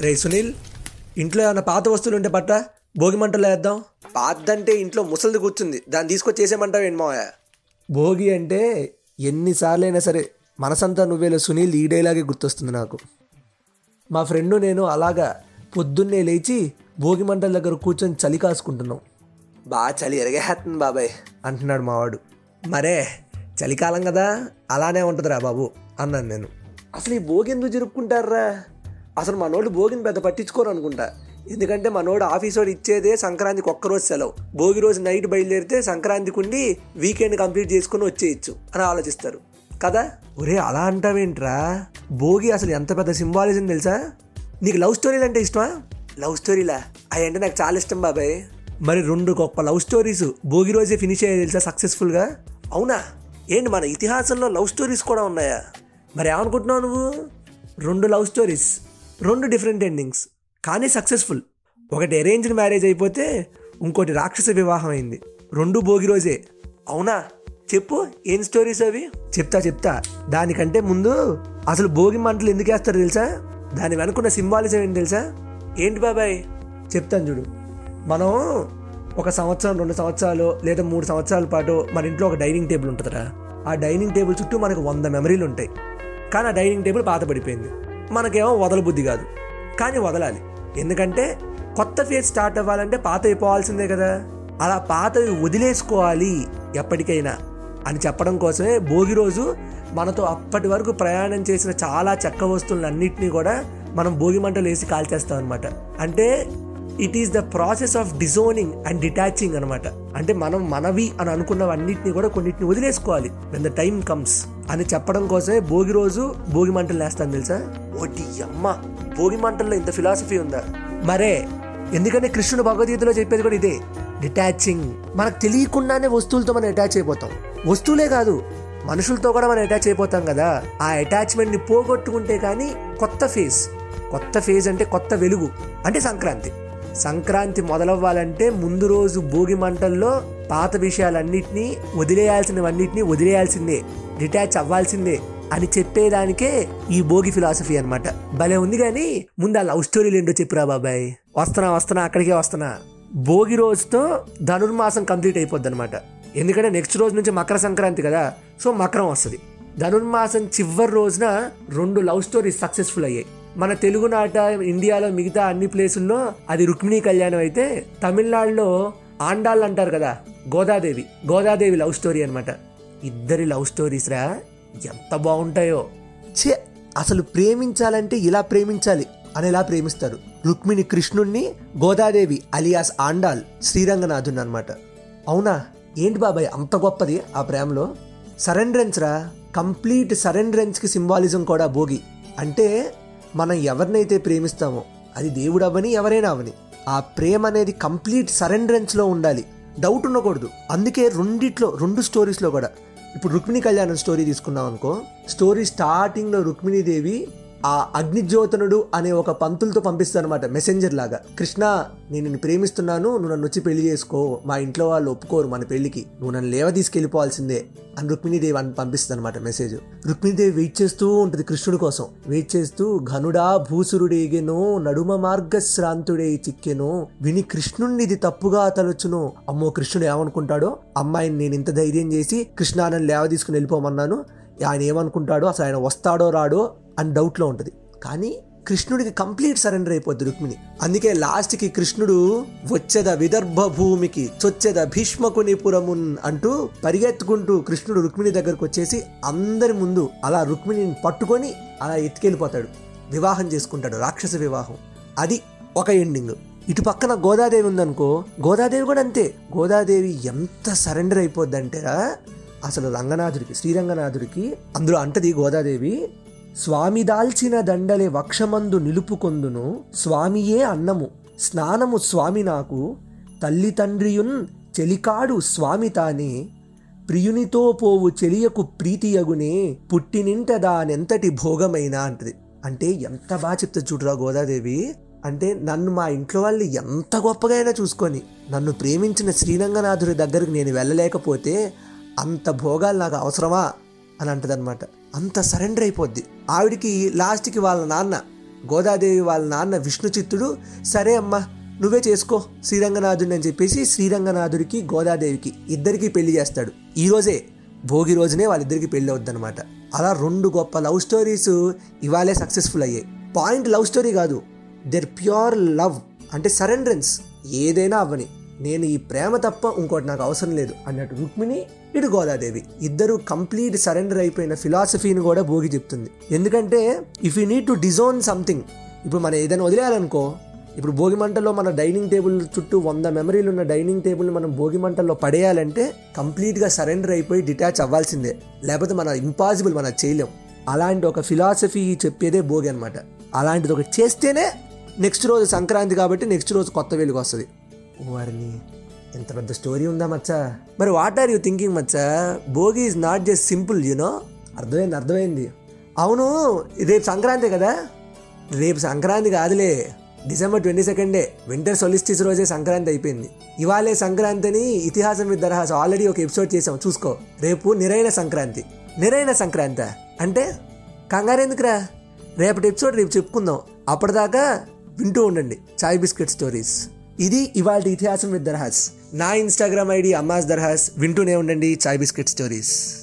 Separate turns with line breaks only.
రే సునీల్ ఇంట్లో ఏమైనా పాత వస్తువులు ఉంటే పట్ట భోగి మంటలు వేద్దాం. పాతదంటే ఇంట్లో ముసలిది కూర్చుంది దాన్ని తీసుకొచ్చి చేసేమంటావు ఏంటి మావయ్య? భోగి అంటే ఎన్నిసార్లు అయినా సరే మనసంతా నువ్వేలో సునీల్ ఈ డైలాగే గుర్తొస్తుంది నాకు. మా ఫ్రెండ్ నేను అలాగా పొద్దున్నే లేచి భోగి మంటల దగ్గర కూర్చొని చలి కాసుకుంటున్నాం. బాగా చలి ఎరగేస్తుంది బాబాయ్. అంటున్నాడు మావాడు. మరే చలికాలం కదా అలానే ఉంటుందిరా బాబు అన్నాను నేను. అసలు ఈ భోగి ఎందుకు జరుపుకుంటారా అసలు మనోళ్ళు భోగిని పెద్ద పట్టించుకోరు అనుకుంటా. ఎందుకంటే మనోడు ఆఫీస్ వాడు ఇచ్చేదే సంక్రాంతికి ఒక్కరోజు సెలవు. భోగి రోజు నైట్ బయలుదేరితే సంక్రాంతికి ఉండి వీకెండ్ కంప్లీట్ చేసుకుని వచ్చేయచ్చు అని ఆలోచిస్తారు. కదా? ఒరే అలా అంటావేంట్రా? భోగి అసలు ఎంత పెద్ద సింబాలిజం తెలుసా? నీకు లవ్ స్టోరీలు అంటే ఇష్టమా? లవ్ స్టోరీలా? అవి అంటే నాకు చాలా ఇష్టం బాబాయ్. మరి రెండు గొప్ప లవ్ స్టోరీస్ భోగి రోజే ఫినిష్ అయ్యాయి తెలుసా సక్సెస్ఫుల్గా? అవునా? ఏంటి మన ఇతిహాసంలో లవ్ స్టోరీస్ కూడా ఉన్నాయా? మరి ఏమనుకుంటున్నావు నువ్వు? రెండు లవ్ స్టోరీస్. రెండు డిఫరెంట్ ఎండింగ్స్ కానీ సక్సెస్ఫుల్ ఒకటి అరేంజ్డ్ మ్యారేజ్ అయిపోతే ఇంకోటి రాక్షస వివాహం అయింది. రెండు భోగి రోజే. అవునా? చెప్పు ఏం స్టోరీస్ అవి? చెప్తా చెప్తా. దానికంటే ముందు అసలు భోగి మంటలు ఎందుకు వేస్తారు తెలుసా? దాని వెనుకున్న సింబాలిజం ఏంటి తెలుసా? ఏంటి బాబాయ్? చెప్తాను చూడు. మనం ఒక సంవత్సరం రెండు సంవత్సరాలు లేదా మూడు సంవత్సరాల పాటు మన ఇంట్లో ఒక డైనింగ్ టేబుల్ ఉంటుందిరా. ఆ డైనింగ్ టేబుల్ చుట్టూ మనకు వంద మెమరీలు ఉంటాయి. కానీ ఆ డైనింగ్ టేబుల్ పాత పడిపోయింది మనకేమో వదలబుద్ధి కాదు. కానీ వదలాలి. ఎందుకంటే కొత్త ఫేజ్ స్టార్ట్ అవ్వాలంటే పాత అయిపోవాల్సిందే కదా. అలా పాతవి వదిలేసుకోవాలి ఎప్పటికైనా అని చెప్పడం కోసమే భోగి రోజు మనతో అప్పటి వరకు ప్రయాణం చేసిన చాలా చెక్క వస్తువులన్నింటినీ కూడా మనం భోగి మంటలు వేసి కాల్చేస్తాం అనమాట అంటే it is the process of disowning and detaching అనమాట అంటే మనం మనవి అని అనుకున్నవన్నిటిని కూడా కొన్నిటిని వదిలేసుకోవాలి. వెన్ ద టైం కమ్స్ అని చెప్పడం కోసమే భోగి రోజు భోగి మంటలు వేస్తాను తెలుసా? ఓటి అమ్మ భోగి మంటల్లో ఇంత ఫిలాసఫీ ఉందా? మరే ఎందుకంటే కృష్ణుడు భగవద్గీతలో చెప్పేది కూడా ఇదే డిటాచింగ్ మనకు తెలియకుండానే వస్తువులతో మనం అటాచ్ అయిపోతాం. వస్తువులే కాదు మనుషులతో కూడా మనం అటాచ్ అయిపోతాం కదా. ఆ అటాచ్మెంట్ని పోగొట్టుకుంటే కానీ కొత్త ఫేజ్ కొత్త ఫేజ్ అంటే కొత్త వెలుగు అంటే సంక్రాంతి. సంక్రాంతి మొదలవ్వాలంటే ముందు రోజు భోగి మంటల్లో పాత విషయాలన్నింటినీ వదిలేయాల్సినవన్నిటినీ వదిలేయాల్సిందే. డిటాచ్ అవ్వాల్సిందే అని చెప్పేదానికే ఈ భోగి ఫిలాసఫీ అన్నమాట. భలే ఉంది కానీ ముందు ఆ లవ్ స్టోరీలు ఏంటో చెప్పురా బాబాయ్. వస్తున్నా వస్తున్నా అక్కడికే వస్తున్నా. భోగి రోజుతో ధనుర్మాసం కంప్లీట్ అయిపోద్ది అనమాట ఎందుకంటే నెక్స్ట్ రోజు నుంచి మకర సంక్రాంతి కదా సో మకరం వస్తుంది. ధనుర్మాసం చివరి రోజున రెండు లవ్ స్టోరీస్ సక్సెస్ఫుల్ అయ్యాయి. మన తెలుగునాట ఇండియాలో మిగతా అన్ని ప్లేసుల్లో అది రుక్మిణీ కళ్యాణం అయితే తమిళనాడులో ఆండాళ్ళు అంటారు కదా గోదాదేవి. గోదాదేవి లవ్ స్టోరీ అనమాట ఇద్దరి లవ్ స్టోరీస్ రా ఎంత బాగుంటాయో. చే అసలు ప్రేమించాలంటే ఇలా ప్రేమించాలి అని ఎలా ప్రేమిస్తారు రుక్మిణి కృష్ణుణ్ణి గోదాదేవి అలియాస్ ఆండాల్ శ్రీరంగనాథుని అనమాట అవునా? ఏంటి బాబాయ్ అంత గొప్పది ఆ ప్రేమలో? సరెండరెన్స్ రా. కంప్లీట్ సరెండరెన్స్కి సింబాలిజం కూడా భోగి. అంటే మనం ఎవరినైతే ప్రేమిస్తామో అది దేవుడు అవ్వని ఎవరైనా అవని ఆ ప్రేమ అనేది కంప్లీట్ సరెండరెన్స్లో ఉండాలి. డౌట్ ఉండకూడదు. అందుకే రెండిట్లో రెండు స్టోరీస్లో కూడా ఇప్పుడు రుక్మిణి కళ్యాణం స్టోరీ తీసుకున్నాం అనుకో స్టోరీ స్టార్టింగ్లో రుక్మిణీదేవి ఆ అగ్నిజ్యోతనుడు అనే ఒక పంతులతో పంపిస్తానమాట మెసెంజర్ లాగా. కృష్ణ నేను నిన్ను ప్రేమిస్తున్నాను నువ్వు నన్ను వచ్చి పెళ్ళి చేసుకో మా ఇంట్లో వాళ్ళు ఒప్పుకోరు మన పెళ్ళికి. నువ్వు నన్ను లేవ తీసుకెళ్ళిపోవాల్సిందే అని రుక్మిణీదేవి అని పంపిస్తుంది అనమాట మెసేజ్ రుక్మిణీదేవి వెయిట్ చేస్తూ ఉంటుంది కృష్ణుడి కోసం. వెయిట్ చేస్తూ ఘనుడా భూసురుడేగెను నడుమ మార్గశ్రాంతుడే చిక్కెను విని కృష్ణుణ్ణి ఇది తప్పుగా తలొచ్చును అమ్మో కృష్ణుడు ఏమనుకుంటాడో అమ్మాయిని నేను ఇంత ధైర్యం చేసి కృష్ణానని లేవ తీసుకుని వెళ్ళిపోమన్నాను ఆయన ఏమనుకుంటాడో అసలు ఆయన వస్తాడో రాడో అని డౌట్లో ఉంటుంది. కానీ కృష్ణుడికి కంప్లీట్ సరెండర్ అయిపోద్ది రుక్మిణి. అందుకే లాస్ట్కి కృష్ణుడు వచ్చేద విదర్భ భూమికి చొచ్చేద భీష్మకునిపురమున్ అంటూ పరిగెత్తుకుంటూ కృష్ణుడు రుక్మిణి దగ్గరకు వచ్చేసి అందరి ముందు అలా రుక్మిణిని పట్టుకొని అలా ఎత్తుకెళ్ళిపోతాడు. వివాహం చేసుకుంటాడు రాక్షస వివాహం. అది ఒక ఎండింగ్ ఇటు పక్కన గోదాదేవి ఉందనుకో గోదాదేవి కూడా అంతే. గోదాదేవి ఎంత సరెండర్ అయిపోద్దంటేరా అసలు రంగనాథుడికి శ్రీరంగనాథుడికి అందులో అంటది గోదాదేవి స్వామి దాల్చిన దండలే వక్షమందు నిలుపుకొందును స్వామియే అన్నము స్నానము స్వామి నాకు తల్లి తండ్రియున్ చెలికాడు స్వామి తానే ప్రియునితో పోవు చెలియకు ప్రీతియగునే పుట్టినింట దానెంతటి భోగమైనా అంటది. అంటే ఎంత బాగా చెప్తా చూడరా గోదాదేవి. అంటే నన్ను మా ఇంట్లో వాళ్ళు ఎంత గొప్పగా అయినా చూసుకొని నన్ను ప్రేమించిన శ్రీరంగనాథుడి దగ్గరికి నేను వెళ్ళలేకపోతే అంత భోగాలు నాకు అవసరమా? అని అంటదనమాట అంత సరెండర్ అయిపోద్ది. ఆవిడికి లాస్ట్కి వాళ్ళ నాన్న గోదాదేవి వాళ్ళ నాన్న విష్ణు చిత్తుడు సరే అమ్మా నువ్వే చేసుకో శ్రీరంగనాథుడిని అని చెప్పేసి శ్రీరంగనాథుడికి గోదాదేవికి ఇద్దరికి పెళ్ళి చేస్తాడు. ఈరోజే భోగి రోజునే వాళ్ళిద్దరికి పెళ్ళి అవుద్దనమాట అలా రెండు గొప్ప లవ్ స్టోరీస్ ఇవాళే సక్సెస్ఫుల్ అయ్యాయి. పాయింట్ లవ్ స్టోరీ కాదు దర్ ప్యూర్ లవ్ అంటే సరెండరెన్స్. ఏదైనా అవ్వని. నేను ఈ ప్రేమ తప్ప ఇంకోటి నాకు అవసరం లేదు అన్నట్టు రుక్మిణి ఇటు గోదాదేవి. ఇద్దరు కంప్లీట్ సరెండర్ అయిపోయిన ఫిలాసఫీని కూడా భోగి చెప్తుంది. ఎందుకంటే if you need to disown something ఇప్పుడు మనం ఏదైనా వదిలేయాలనుకో ఇప్పుడు భోగిమంటలో మన డైనింగ్ టేబుల్ చుట్టూ వంద మెమరీలు ఉన్న డైనింగ్ టేబుల్ని మనం భోగిమంటల్లో పడేయాలంటే కంప్లీట్గా సరెండర్ అయిపోయి డిటాచ్ అవ్వాల్సిందే. లేకపోతే మన ఇంపాసిబుల్ మనం చేయలేం. అలాంటి ఒక ఫిలాసఫీ చెప్పేదే భోగి అనమాట అలాంటిది ఒకటి చేస్తేనే నెక్స్ట్ రోజు సంక్రాంతి కాబట్టి నెక్స్ట్ రోజు కొత్త వెలుగు వస్తుంది. వారిని. ఎంత పెద్ద స్టోరీ ఉందా మచ్చా? మరి what are you thinking Maccha? Bhogi is not just simple you know అర్థమైంది అర్థమైంది. అవును రేపు సంక్రాంతి కదా? రేపు సంక్రాంతి కాదులే. డిసెంబర్ ట్వంటీ సెకండే వింటర్ సొలిస్టిస్ రోజే సంక్రాంతి అయిపోయింది. ఇవాళే సంక్రాంతి అని ఇతిహాసం విత్ దరహాస్ ఆల్రెడీ ఒక ఎపిసోడ్ చేసాం చూసుకో. రేపు నిరైన సంక్రాంతి. నిరైన సంక్రాంతి. అంటే కంగారెందుకురా? రేపటి ఎపిసోడ్ రేపు చెప్పుకుందాం. అప్పటిదాకా వింటూ ఉండండి. Chai biscuit stories. ఇది ఇవాళ ఇతిహాసం విత్ దర్హాస్. నా ఇన్స్టాగ్రామ్ ఐడి అమ్మాస్ దర్హాస్. వింటూనే ఉండండి చాయ్ బిస్కెట్ స్టోరీస్.